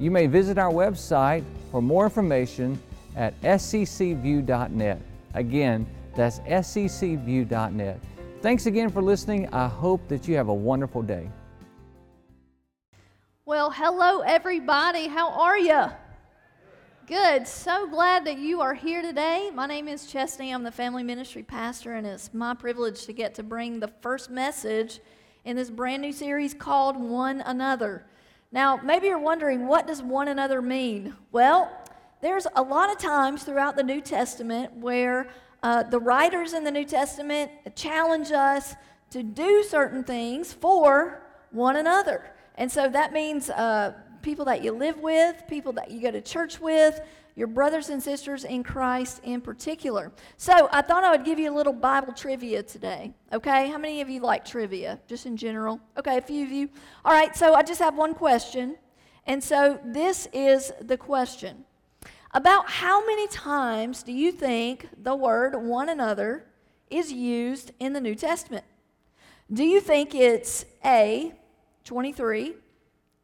You may visit our website for more information at sccview.net. Again, that's sccview.net. Thanks again for listening. I hope that you have a wonderful day. Well, hello, everybody. How are you? Good. So glad that you are here today. My name is Chesney. I'm the family ministry pastor, and it's my privilege to get to bring the first message in this brand new series called One Another. Now, maybe you're wondering, what does one another mean? Well, there's a lot of times throughout the New Testament where uh, the writers in the New Testament challenge us to do certain things for one another. And so that means uh, people that you live with, people that you go to church with, your brothers and sisters in Christ in particular. So I thought I would give you a little Bible trivia today. Okay? How many of you like trivia, just in general? Okay, a few of you. All right, so I just have one question. And so this is the question About how many times do you think the word one another is used in the New Testament? Do you think it's A, 23,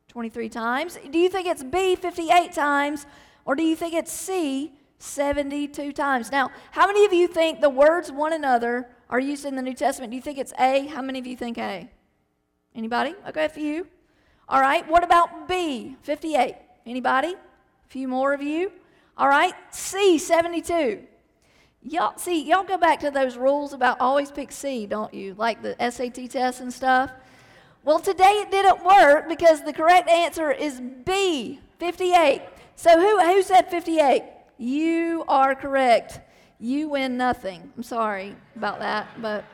23 times? Do you think it's B, 58 times? Or do you think it's C, 72 times? Now, how many of you think the words one another are used in the New Testament? Do you think it's A? How many of you think A? Anybody? Okay, a few. All right, what about B, 58? Anybody? A few more of you. All right, C, 72. Y'all see, y'all go back to those rules about always pick C, don't you? Like the SAT test and stuff. Well, today it didn't work because the correct answer is B, 58. So who, who said 58? You are correct. You win nothing. I'm sorry about that, but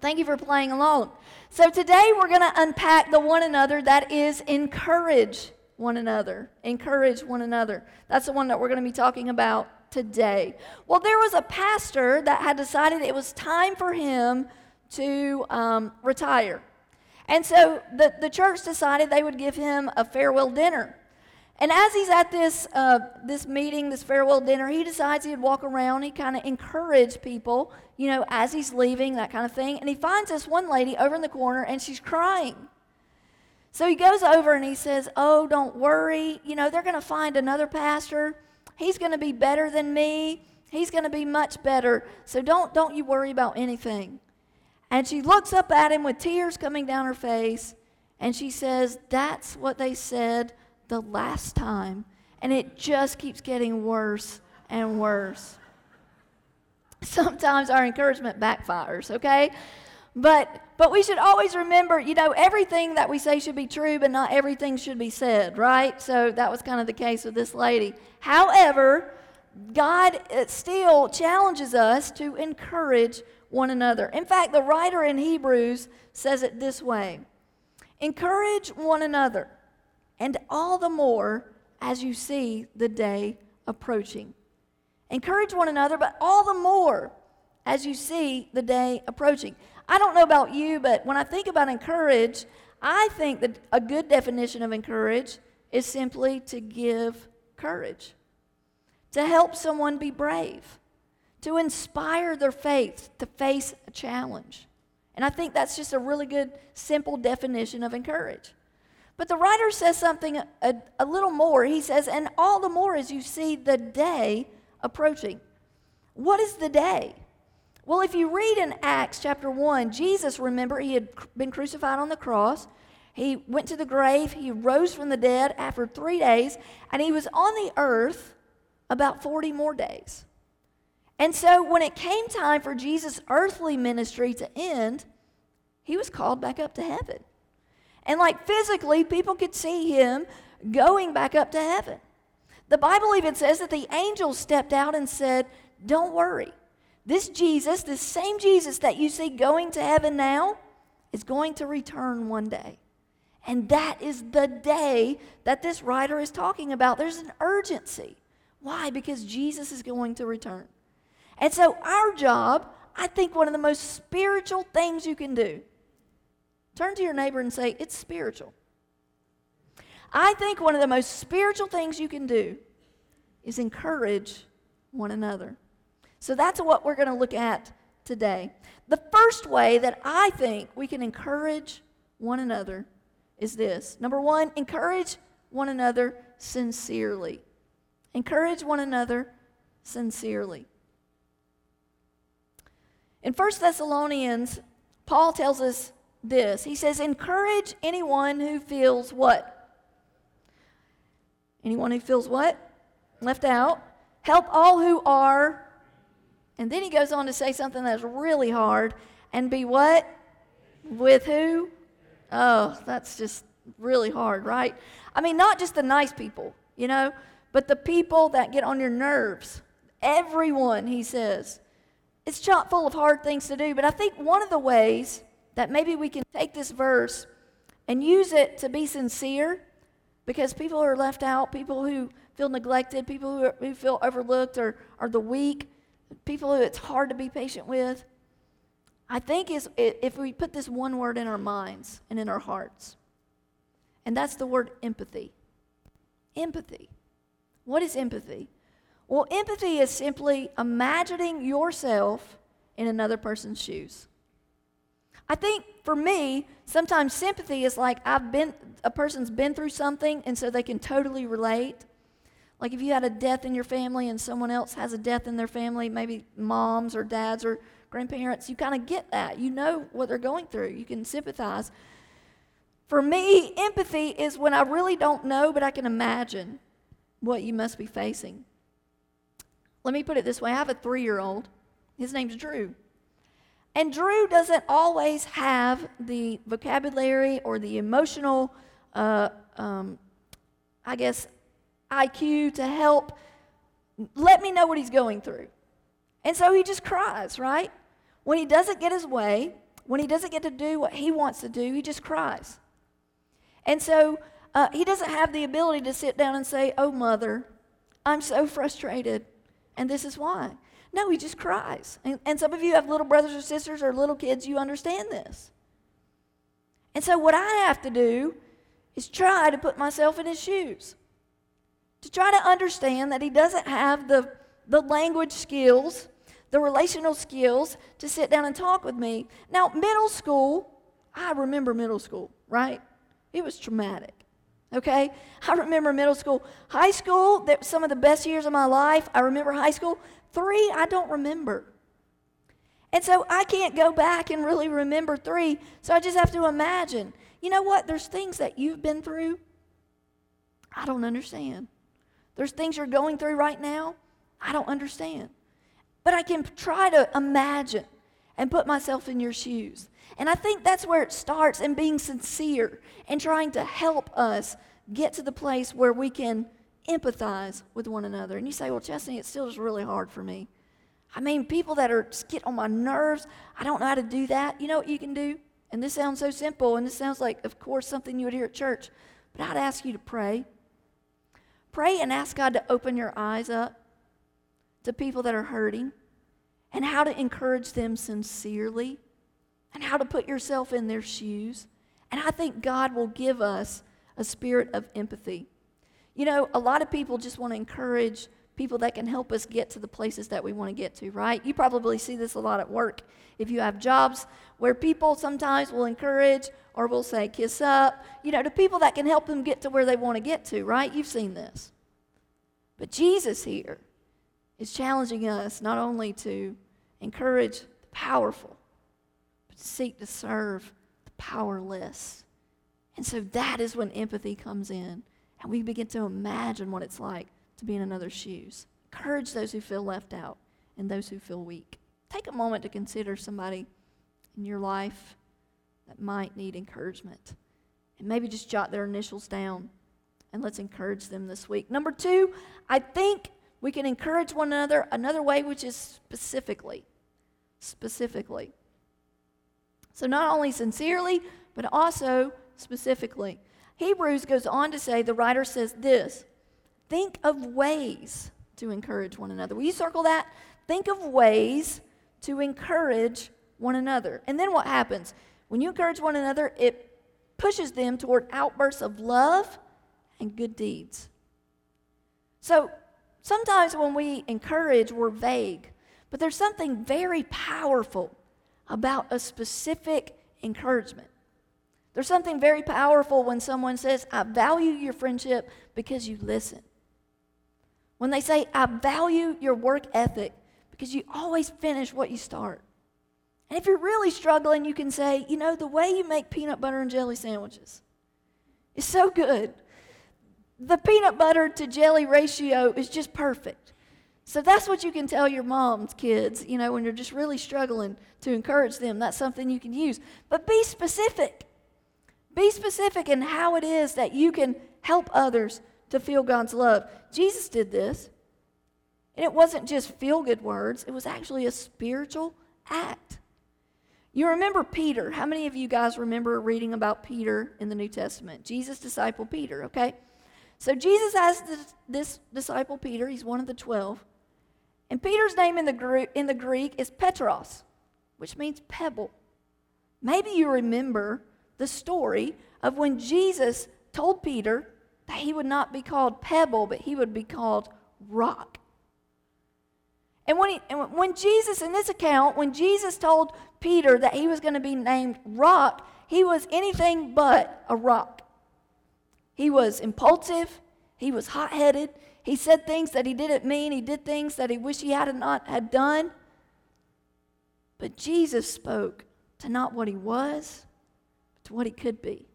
thank you for playing along. So today we're going to unpack the one another that is encourage one another. Encourage one another. That's the one that we're going to be talking about today. Well, there was a pastor that had decided it was time for him to um, retire. And so the, the church decided they would give him a farewell dinner. And as he's at this, uh, this meeting, this farewell dinner, he decides he'd walk around. He kind of encourage people, you know, as he's leaving, that kind of thing. And he finds this one lady over in the corner, and she's crying. So he goes over and he says, Oh, don't worry. You know, they're going to find another pastor. He's going to be better than me. He's going to be much better. So don't, don't you worry about anything. And she looks up at him with tears coming down her face, and she says, That's what they said the last time, and it just keeps getting worse and worse. Sometimes our encouragement backfires, okay? But but we should always remember, you know, everything that we say should be true, but not everything should be said, right? So that was kind of the case with this lady. However, God uh, still challenges us to encourage one another. In fact, the writer in Hebrews says it this way Encourage one another and all the more as you see the day approaching. Encourage one another, but all the more as you see the day approaching. I don't know about you, but when I think about encourage, I think that a good definition of encourage is simply to give courage, to help someone be brave, to inspire their faith to face a challenge. And I think that's just a really good, simple definition of encourage. But the writer says something a, a, little more. He says, and all the more as you see the day approaching. What is the day? Well, if you read in Acts chapter 1, Jesus, remember, he had been crucified on the cross. He went to the grave. He rose from the dead after three days, and he was on the earth about 40 more days. And so when it came time for Jesus' earthly ministry to end, he was called back up to heaven. And like physically, people could see him going back up to heaven. The Bible even says that the angels stepped out and said, Don't worry. This Jesus, this same Jesus that you see going to heaven now, is going to return one day. And that is the day that this writer is talking about. There's an urgency. Why? Because Jesus is going to return. And so, our job, I think one of the most spiritual things you can do, turn to your neighbor and say, It's spiritual. I think one of the most spiritual things you can do is encourage one another. So, that's what we're going to look at today. The first way that I think we can encourage one another is this number one, encourage one another sincerely. Encourage one another sincerely. In 1 Thessalonians, Paul tells us this. He says, Encourage anyone who feels what? Anyone who feels what? Left out. Help all who are. And then he goes on to say something that's really hard. And be what? With who? Oh, that's just really hard, right? I mean, not just the nice people, you know, but the people that get on your nerves. Everyone, he says. It's chock full of hard things to do, but I think one of the ways that maybe we can take this verse and use it to be sincere, because people are left out, people who feel neglected, people who, are, who feel overlooked or are the weak, people who it's hard to be patient with. I think is if we put this one word in our minds and in our hearts, and that's the word empathy. Empathy. What is empathy? Well, empathy is simply imagining yourself in another person's shoes. I think for me, sometimes sympathy is like I've been a person's been through something and so they can totally relate. Like if you had a death in your family and someone else has a death in their family, maybe moms or dads or grandparents, you kind of get that. You know what they're going through. You can sympathize. For me, empathy is when I really don't know, but I can imagine what you must be facing. Let me put it this way I have a three year old. His name's Drew. And Drew doesn't always have the vocabulary or the emotional, uh, um, I guess, IQ to help let me know what he's going through. And so he just cries, right? When he doesn't get his way, when he doesn't get to do what he wants to do, he just cries. And so uh, he doesn't have the ability to sit down and say, Oh, mother, I'm so frustrated, and this is why. No, he just cries. And, and some of you have little brothers or sisters or little kids, you understand this. And so what I have to do is try to put myself in his shoes, to try to understand that he doesn't have the, the language skills the relational skills to sit down and talk with me. Now, middle school, I remember middle school, right? It was traumatic. Okay? I remember middle school. High school, that some of the best years of my life. I remember high school. Three, I don't remember. And so I can't go back and really remember three. So I just have to imagine. You know what? There's things that you've been through I don't understand. There's things you're going through right now I don't understand. But I can try to imagine and put myself in your shoes. And I think that's where it starts in being sincere and trying to help us get to the place where we can empathize with one another. And you say, well, Chesney, it's still just really hard for me. I mean, people that are just get on my nerves, I don't know how to do that. You know what you can do? And this sounds so simple, and this sounds like, of course, something you would hear at church. But I'd ask you to pray. Pray and ask God to open your eyes up to people that are hurting and how to encourage them sincerely and how to put yourself in their shoes. And I think God will give us a spirit of empathy. You know, a lot of people just want to encourage people that can help us get to the places that we want to get to, right? You probably see this a lot at work. If you have jobs where people sometimes will encourage or will say, kiss up, you know, to people that can help them get to where they want to get to, right? You've seen this. But Jesus here is challenging us not only to encourage the powerful, but to seek to serve the powerless. And so that is when empathy comes in, and we begin to imagine what it's like to be in another's shoes. Encourage those who feel left out and those who feel weak. Take a moment to consider somebody in your life that might need encouragement. And maybe just jot their initials down and let's encourage them this week. Number two, I think we can encourage one another another way, which is specifically. Specifically. So, not only sincerely, but also specifically. Hebrews goes on to say, the writer says this think of ways to encourage one another. Will you circle that? Think of ways to encourage one another. And then what happens? When you encourage one another, it pushes them toward outbursts of love and good deeds. So sometimes when we encourage, we're vague, but there's something very powerful about a specific encouragement. There's something very powerful when someone says, I value your friendship because you listen. When they say, I value your work ethic because you always finish what you start. And if you're really struggling, you can say, you know, the way you make peanut butter and jelly sandwiches is so good. The peanut butter to jelly ratio is just perfect. So that's what you can tell your mom's kids, you know, when you're just really struggling to encourage them. That's something you can use. But be specific. Be specific in how it is that you can help others to feel God's love. Jesus did this. And it wasn't just feel good words, it was actually a spiritual act. You remember Peter. How many of you guys remember reading about Peter in the New Testament? Jesus' disciple Peter, okay? So Jesus asked this, this disciple Peter, he's one of the 12. And Peter's name in the, in the Greek is Petros, which means pebble. Maybe you remember the story of when Jesus told Peter that he would not be called pebble, but he would be called rock. And when, he, and when Jesus, in this account, when Jesus told Peter that he was going to be named rock, he was anything but a rock. He was impulsive, he was hot headed, he said things that he didn't mean, he did things that he wished he had not had done. But Jesus spoke to not what he was, to what he could be.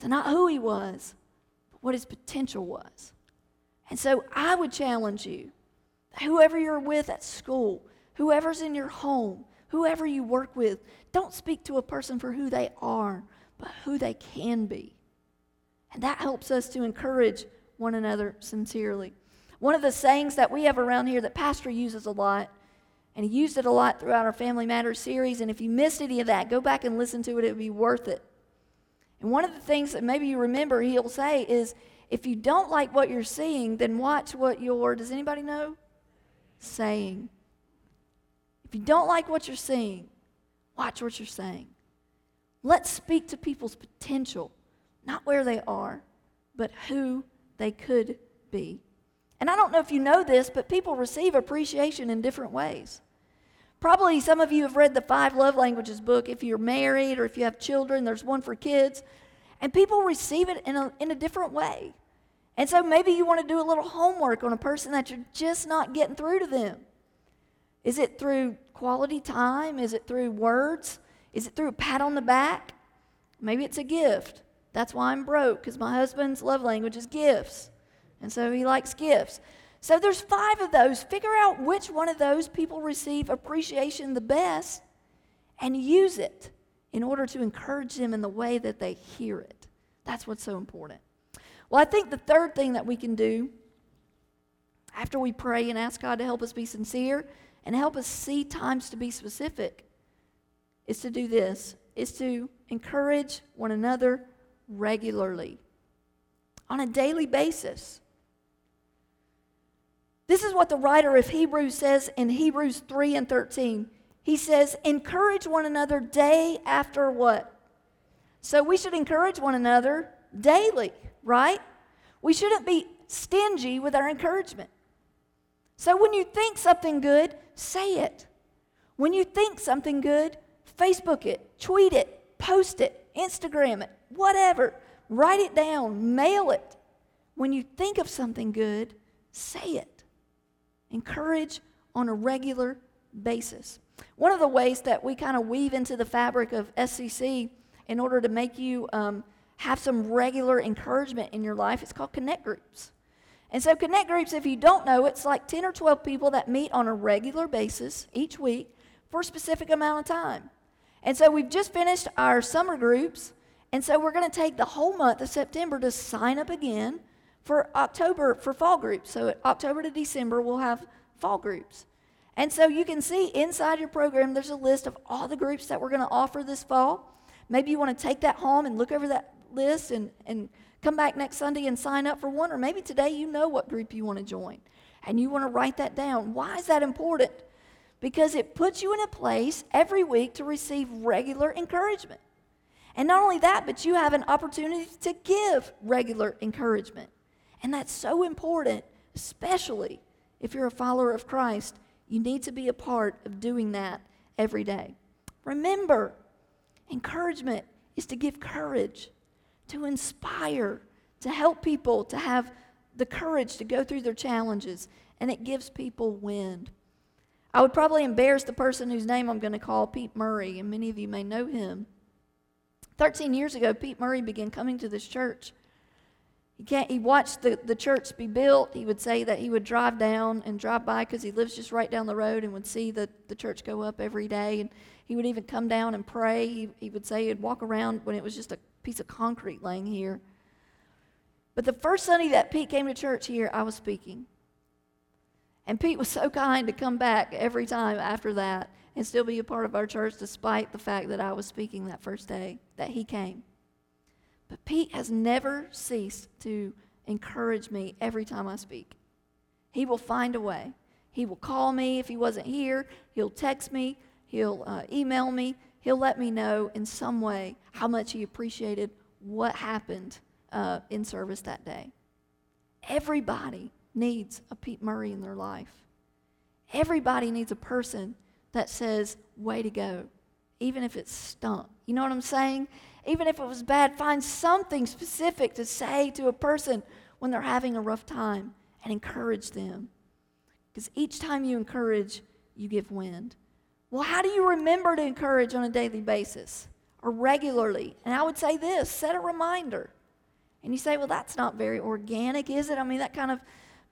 To not who he was, but what his potential was. And so I would challenge you whoever you're with at school, whoever's in your home, whoever you work with, don't speak to a person for who they are, but who they can be. And that helps us to encourage one another sincerely. One of the sayings that we have around here that Pastor uses a lot, and he used it a lot throughout our Family Matters series, and if you missed any of that, go back and listen to it, it would be worth it. And one of the things that maybe you remember he'll say is, if you don't like what you're seeing, then watch what you're, does anybody know? saying. If you don't like what you're seeing, watch what you're saying. Let's speak to people's potential, not where they are, but who they could be. And I don't know if you know this, but people receive appreciation in different ways. Probably some of you have read the Five Love Languages book. If you're married or if you have children, there's one for kids. And people receive it in a, in a different way. And so maybe you want to do a little homework on a person that you're just not getting through to them. Is it through quality time? Is it through words? Is it through a pat on the back? Maybe it's a gift. That's why I'm broke, because my husband's love language is gifts. And so he likes gifts. So there's five of those. Figure out which one of those people receive appreciation the best and use it in order to encourage them in the way that they hear it. That's what's so important. Well, I think the third thing that we can do after we pray and ask God to help us be sincere and help us see times to be specific is to do this is to encourage one another regularly on a daily basis. This is what the writer of Hebrews says in Hebrews 3 and 13. He says, encourage one another day after what? So we should encourage one another daily right? We shouldn't be stingy with our encouragement. So when you think something good, say it. When you think something good, Facebook it, tweet it, post it, Instagram it, whatever. Write it down, mail it. When you think of something good, say it. Encourage on a regular basis. One of the ways that we kind of weave into the fabric of SCC in order to make you um, have some regular encouragement in your life. It's called connect groups. And so, connect groups, if you don't know, it's like 10 or 12 people that meet on a regular basis each week for a specific amount of time. And so, we've just finished our summer groups. And so, we're going to take the whole month of September to sign up again for October for fall groups. So, October to December, we'll have fall groups. And so, you can see inside your program, there's a list of all the groups that we're going to offer this fall. Maybe you want to take that home and look over that list and, and come back next Sunday and sign up for one. Or maybe today you know what group you want to join and you want to write that down. Why is that important? Because it puts you in a place every week to receive regular encouragement. And not only that, but you have an opportunity to give regular encouragement. And that's so important, especially if you're a follower of Christ. You need to be a part of doing that every day. Remember, encouragement is to give courage, to inspire, to help people to have the courage to go through their challenges, and it gives people wind. I would probably embarrass the person whose name I'm going to call Pete Murray, and many of you may know him. 13 years ago, Pete Murray began coming to this church. He, can't, he watched the, the church be built. He would say that he would drive down and drive by because he lives just right down the road and would see the, the church go up every day. And he would even come down and pray. He, he would say he'd walk around when it was just a piece of concrete laying here. But the first Sunday that Pete came to church here, I was speaking. And Pete was so kind to come back every time after that and still be a part of our church despite the fact that I was speaking that first day that he came. But Pete has never ceased to encourage me every time I speak. He will find a way. He will call me if he wasn't here. He'll text me. He'll uh, email me. He'll let me know in some way how much he appreciated what happened uh, in service that day. Everybody needs a Pete Murray in their life. Everybody needs a person that says, way to go, even if it's stunk. You know what I'm saying? Even if it was bad, find something specific to say to a person when they're having a rough time and encourage them. Because each time you encourage, you give wind. Well, how do you remember to encourage on a daily basis or regularly? And I would say this set a reminder. And you say, well, that's not very organic, is it? I mean, that kind of,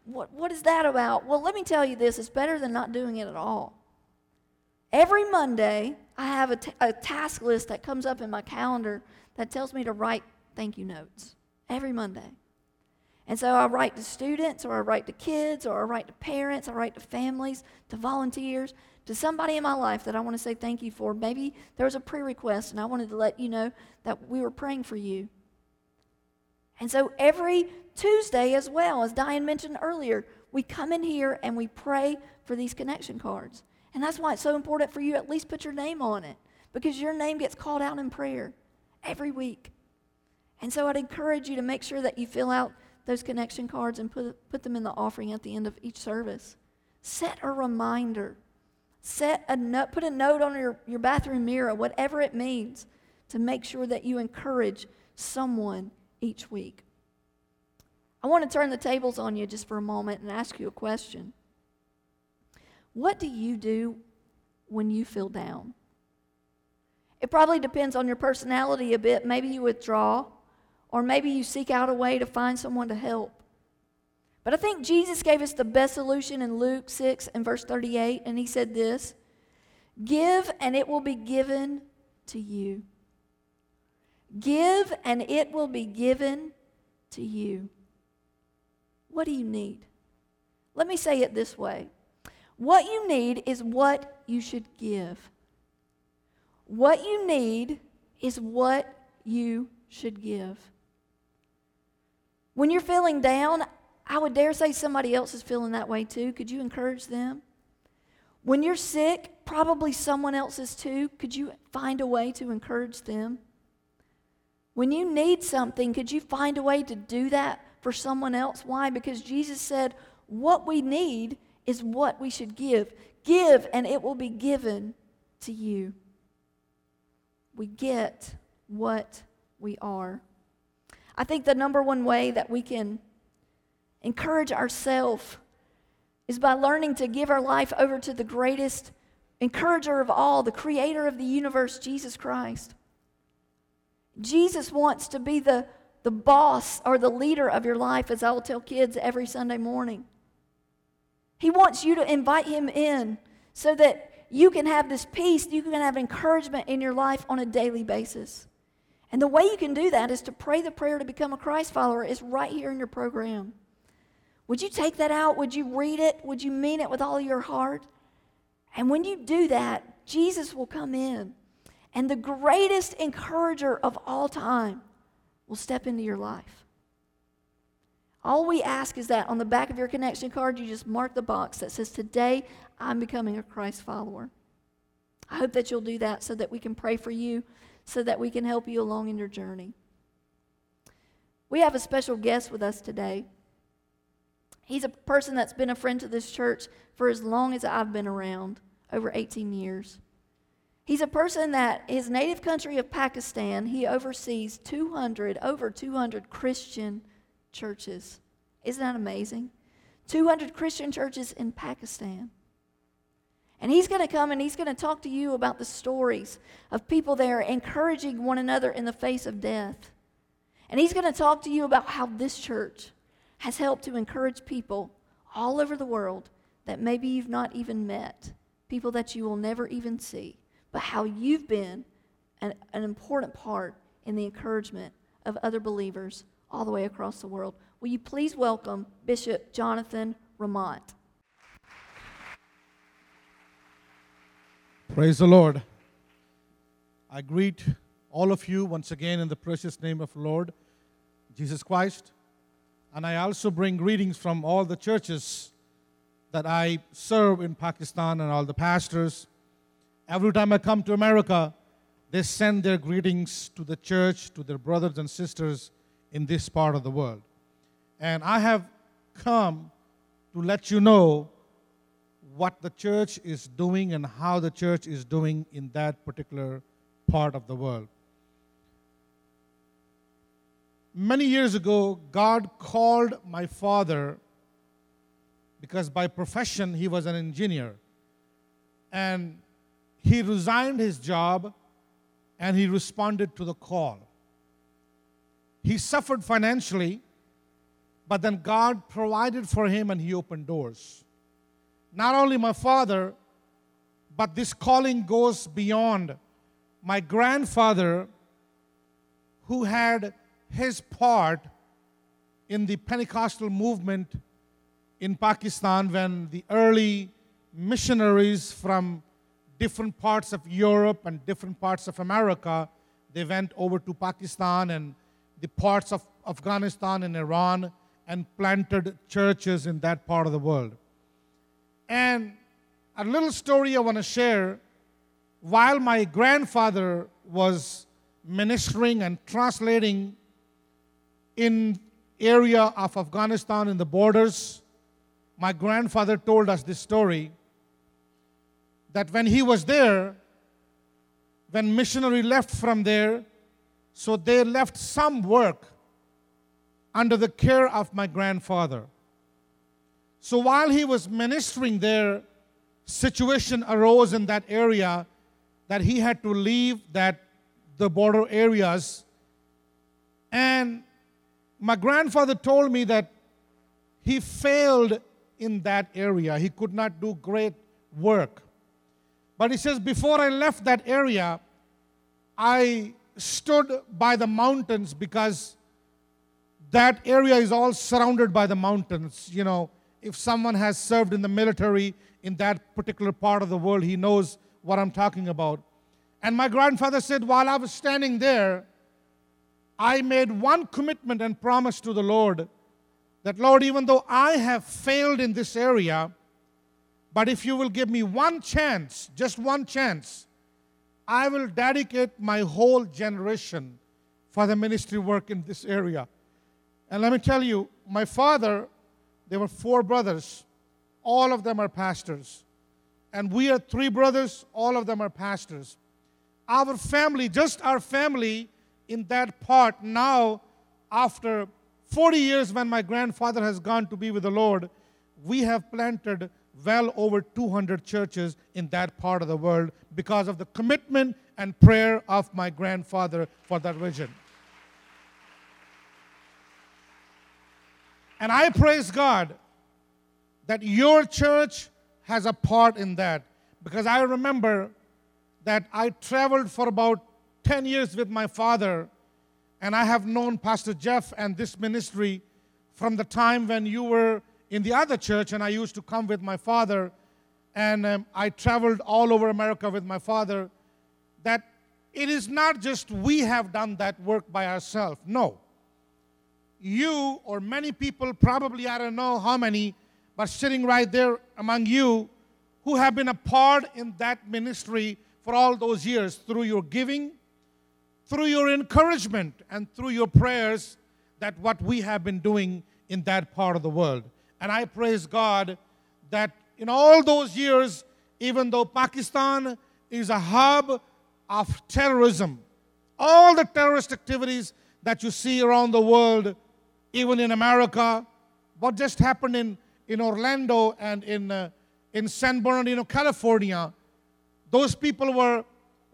what, what is that about? Well, let me tell you this it's better than not doing it at all. Every Monday, I have a, t- a task list that comes up in my calendar that tells me to write thank you notes every Monday. And so I write to students, or I write to kids, or I write to parents, I write to families, to volunteers, to somebody in my life that I want to say thank you for. Maybe there was a prayer request, and I wanted to let you know that we were praying for you. And so every Tuesday, as well, as Diane mentioned earlier, we come in here and we pray for these connection cards. And that's why it's so important for you at least put your name on it because your name gets called out in prayer every week. And so I'd encourage you to make sure that you fill out those connection cards and put, put them in the offering at the end of each service. Set a reminder. Set a note, put a note on your, your bathroom mirror, whatever it means, to make sure that you encourage someone each week. I want to turn the tables on you just for a moment and ask you a question. What do you do when you feel down? It probably depends on your personality a bit. Maybe you withdraw, or maybe you seek out a way to find someone to help. But I think Jesus gave us the best solution in Luke 6 and verse 38, and he said this Give, and it will be given to you. Give, and it will be given to you. What do you need? Let me say it this way what you need is what you should give. What you need is what you should give. When you're feeling down, I would dare say somebody else is feeling that way too. Could you encourage them? When you're sick, probably someone else is too. Could you find a way to encourage them? When you need something, could you find a way to do that for someone else? Why? Because Jesus said, what we need is what we should give. Give, and it will be given to you. We get what we are. I think the number one way that we can encourage ourselves is by learning to give our life over to the greatest encourager of all, the creator of the universe, Jesus Christ. Jesus wants to be the, the boss or the leader of your life, as I will tell kids every Sunday morning. He wants you to invite Him in so that you can have this peace, you can have encouragement in your life on a daily basis. And the way you can do that is to pray the prayer to become a Christ follower. It's right here in your program. Would you take that out? Would you read it? Would you mean it with all your heart? And when you do that, Jesus will come in. And the greatest encourager of all time, will step into your life. All we ask is that on the back of your connection card, you just mark the box that says, Today I'm becoming a Christ follower. I hope that you'll do that so that we can pray for you, so that we can help you along in your journey. We have a special guest with us today. He's a person that's been a friend to this church for as long as I've been around, over 18 years. He's a person that his native country of Pakistan, he oversees 200, over 200 Christian churches. Isn't that amazing? 200 Christian churches in Pakistan. And he's going to come and he's going to talk to you about the stories of people there encouraging one another in the face of death. And he's going to talk to you about how this church has helped to encourage people all over the world that maybe you've not even met, people that you will never even see, but how you've been an, an important part in the encouragement of other believers all the way across the world. Will you please welcome Bishop Jonathan Ramont? Praise the Lord. I greet all of you once again in the precious name of Lord Jesus Christ. And I also bring greetings from all the churches that I serve in Pakistan and all the pastors. Every time I come to America, they send their greetings to the church, to their brothers and sisters in this part of the world. And I have come to let you know what the church is doing and how the church is doing in that particular part of the world. Many years ago, God called my father because by profession he was an engineer. And he resigned his job and he responded to the call. He suffered financially, but then God provided for him and he opened doors. Not only my father, but this calling goes beyond my grandfather, who had his part in the Pentecostal movement in Pakistan when the early missionaries from different parts of Europe and different parts of America they went over to Pakistan and the parts of Afghanistan and Iran and planted churches in that part of the world. And a little story I want to share while my grandfather was ministering and translating in area of Afghanistan in the borders my grandfather told us this story that when he was there when missionary left from there so they left some work under the care of my grandfather so while he was ministering there, situation arose in that area that he had to leave that the border areas. And my grandfather told me that he failed in that area. He could not do great work. But he says, before I left that area, I stood by the mountains because that area is all surrounded by the mountains. You know, if someone has served in the military in that particular part of the world, he knows what I'm talking about. And my grandfather said, while I was standing there, I made one commitment and promise to the Lord that, Lord, even though I have failed in this area, but if you will give me one chance, just one chance, I will dedicate my whole generation for the ministry work in this area. And let me tell you, my father there were four brothers. All of them are pastors. And we are three brothers. All of them are pastors. Our family, just our family in that part, now, after 40 years when my grandfather has gone to be with the Lord, we have planted well over 200 churches in that part of the world because of the commitment and prayer of my grandfather for that vision. And I praise God that your church has a part in that because I remember that I traveled for about 10 years with my father, and I have known Pastor Jeff and this ministry from the time when you were in the other church, and I used to come with my father, and um, I traveled all over America with my father. That it is not just we have done that work by ourselves. No. You or many people, probably I don't know how many, but sitting right there among you, who have been a part in that ministry for all those years through your giving, through your encouragement, and through your prayers, that what we have been doing in that part of the world. And I praise God that in all those years, even though Pakistan is a hub of terrorism, all the terrorist activities that you see around the world, even in America, what just happened in, in Orlando and in, uh, in San Bernardino, California, those people were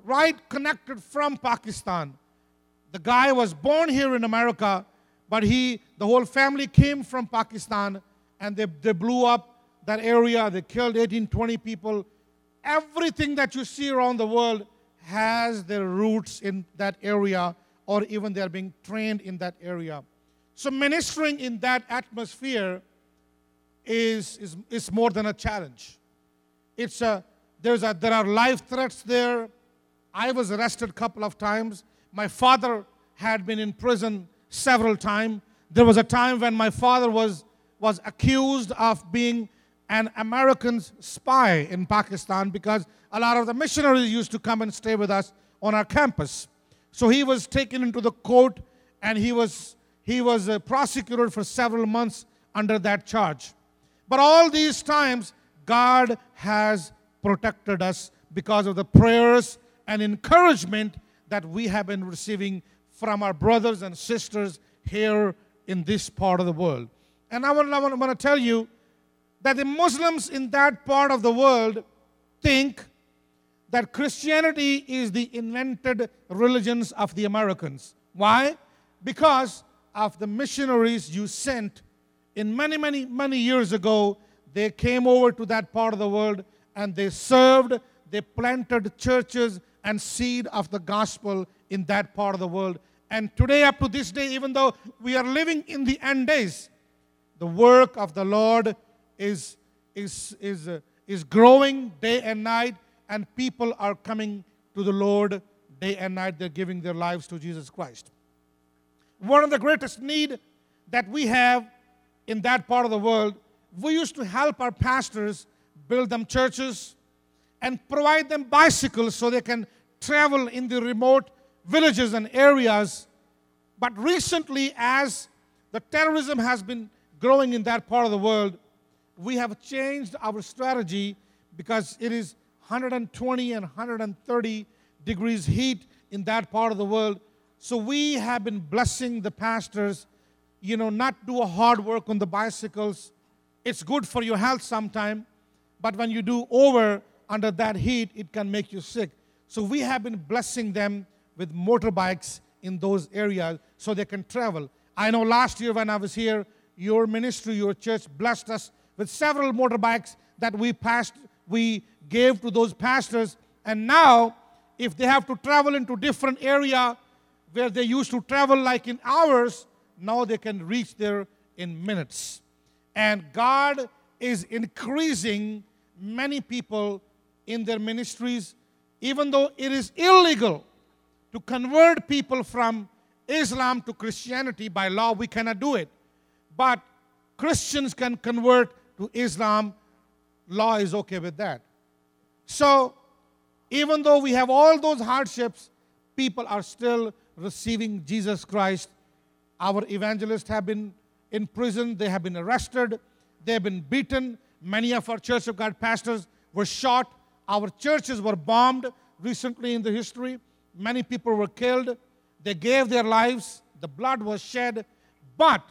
right connected from Pakistan. The guy was born here in America, but he, the whole family came from Pakistan and they, they blew up that area. They killed 18, 20 people. Everything that you see around the world has their roots in that area, or even they're being trained in that area. So, ministering in that atmosphere is, is, is more than a challenge. It's a, there's a, there are life threats there. I was arrested a couple of times. My father had been in prison several times. There was a time when my father was, was accused of being an American spy in Pakistan because a lot of the missionaries used to come and stay with us on our campus. So he was taken into the court and he was, he was uh, prosecuted for several months under that charge. But all these times, God has protected us because of the prayers and encouragement that we have been receiving from our brothers and sisters here in this part of the world. And I want, I want, I want to tell you that the Muslims in that part of the world think that Christianity is the invented religions of the Americans. Why? Because of the missionaries you sent in many, many, many years ago. They came over to that part of the world and they served, they planted churches and seed of the gospel in that part of the world. And today, up to this day, even though we are living in the end days, the work of the Lord is, is, is, uh, is growing day and night, and people are coming to the Lord day and night. They're giving their lives to Jesus Christ. One of the greatest need that we have in that part of the world, we used to help our pastors build them churches and provide them bicycles so they can travel in the remote villages and areas. But recently, as the terrorism has been growing in that part of the world, we have changed our strategy because it is 120 and 130 degrees heat in that part of the world. So we have been blessing the pastors, you know, not do a hard work on the bicycles. It's good for your health sometime, but when you do over under that heat, it can make you sick. So we have been blessing them with motorbikes in those areas so they can travel. I know last year when I was here, your ministry, your church blessed us with several motorbikes that we passed, we gave to those pastors. And now, if they have to travel into different area where they used to travel like in hours, now they can reach there in minutes. And God is increasing many people in their ministries, even though it is illegal to convert people from Islam to Christianity by law, we cannot do it. But Christians can convert to Islam, law is okay with that. So, even though we have all those hardships, people are still receiving Jesus Christ. Our evangelists have been in prison, they have been arrested, they have been beaten. Many of our Church of God pastors were shot. Our churches were bombed recently in the history. Many people were killed. They gave their lives, the blood was shed, but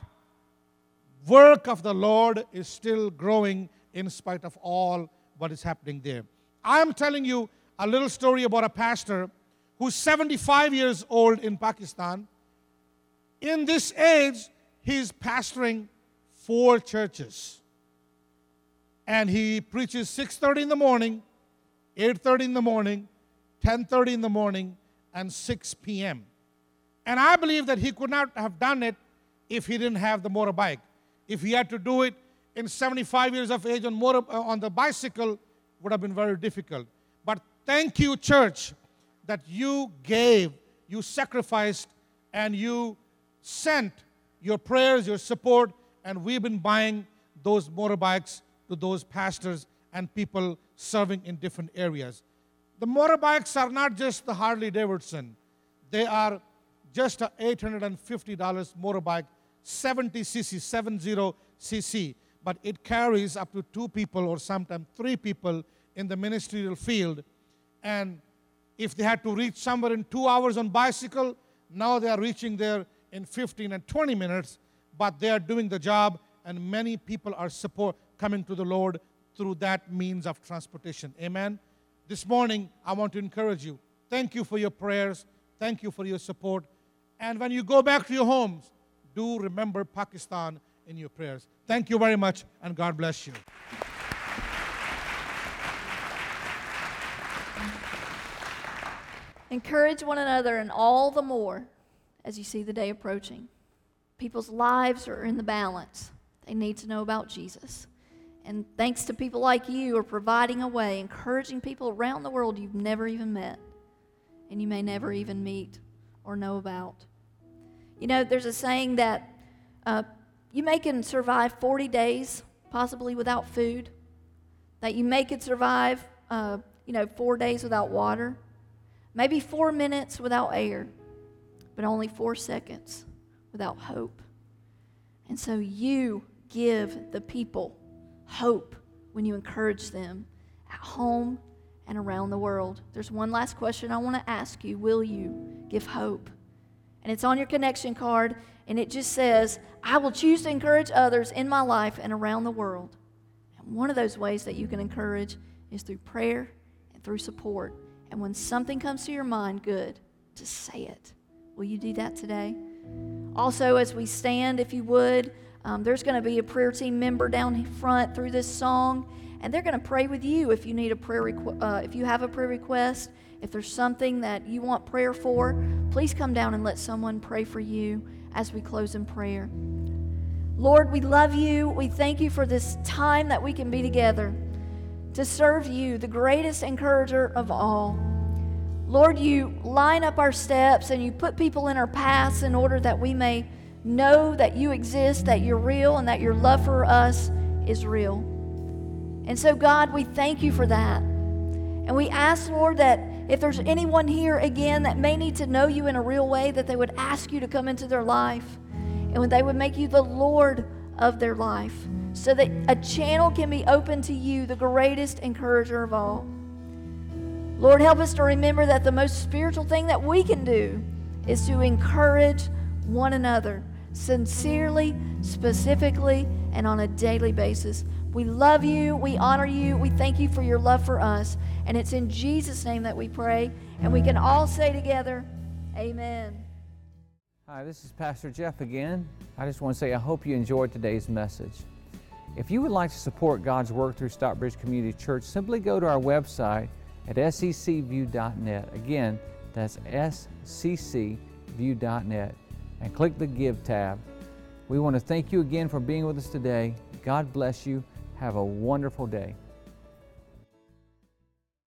work of the Lord is still growing in spite of all what is happening there. I am telling you a little story about a pastor who's 75 years old in Pakistan. In this age, he's pastoring four churches. And he preaches 6:30 in the morning, 8:30 in the morning, 10:30 in the morning, and 6 p.m. And I believe that he could not have done it if he didn't have the motorbike. If he had to do it in 75 years of age on, uh, on the bicycle, would have been very difficult. But thank you, church, that you gave, you sacrificed, and you sent your prayers, your support, and we've been buying those motorbikes to those pastors and people serving in different areas. The motorbikes are not just the Harley Davidson, they are just a $850 motorbike, 70cc, 70cc, but it carries up to two people or sometimes three people in the ministerial field. And if they had to reach somewhere in two hours on bicycle, now they are reaching there in 15 and 20 minutes, but they are doing the job, and many people are support coming to the Lord through that means of transportation. Amen. This morning, I want to encourage you. Thank you for your prayers. Thank you for your support. And when you go back to your homes, do remember Pakistan in your prayers. Thank you very much, and God bless you. Encourage one another, and all the more as you see the day approaching. People's lives are in the balance. They need to know about Jesus. And thanks to people like you are providing a way, encouraging people around the world you've never even met and you may never even meet or know about. You know, there's a saying that uh, you may can survive 40 days possibly without food, that you may could survive, uh, you know, four days without water, maybe four minutes without air, but only four seconds without hope. And so you give the people hope when you encourage them at home and around the world. There's one last question I want to ask you Will you give hope? And it's on your connection card, and it just says, I will choose to encourage others in my life and around the world. And one of those ways that you can encourage is through prayer and through support. And when something comes to your mind, good, to say it. Will you do that today? Also, as we stand, if you would, um, there's going to be a prayer team member down front through this song, and they're going to pray with you if you need a prayer. Requ- uh, if you have a prayer request, if there's something that you want prayer for, please come down and let someone pray for you as we close in prayer. Lord, we love you. We thank you for this time that we can be together to serve you, the greatest encourager of all. Lord, you line up our steps and you put people in our paths in order that we may know that you exist, that you're real, and that your love for us is real. And so, God, we thank you for that. And we ask, Lord, that if there's anyone here again that may need to know you in a real way, that they would ask you to come into their life and when they would make you the Lord of their life so that a channel can be open to you, the greatest encourager of all. Lord, help us to remember that the most spiritual thing that we can do is to encourage one another sincerely, specifically, and on a daily basis. We love you. We honor you. We thank you for your love for us. And it's in Jesus' name that we pray. And we can all say together, Amen. Hi, this is Pastor Jeff again. I just want to say I hope you enjoyed today's message. If you would like to support God's work through Stockbridge Community Church, simply go to our website at sccview.net. Again, that's sccview.net and click the Give tab. We want to thank you again for being with us today. God bless you. Have a wonderful day.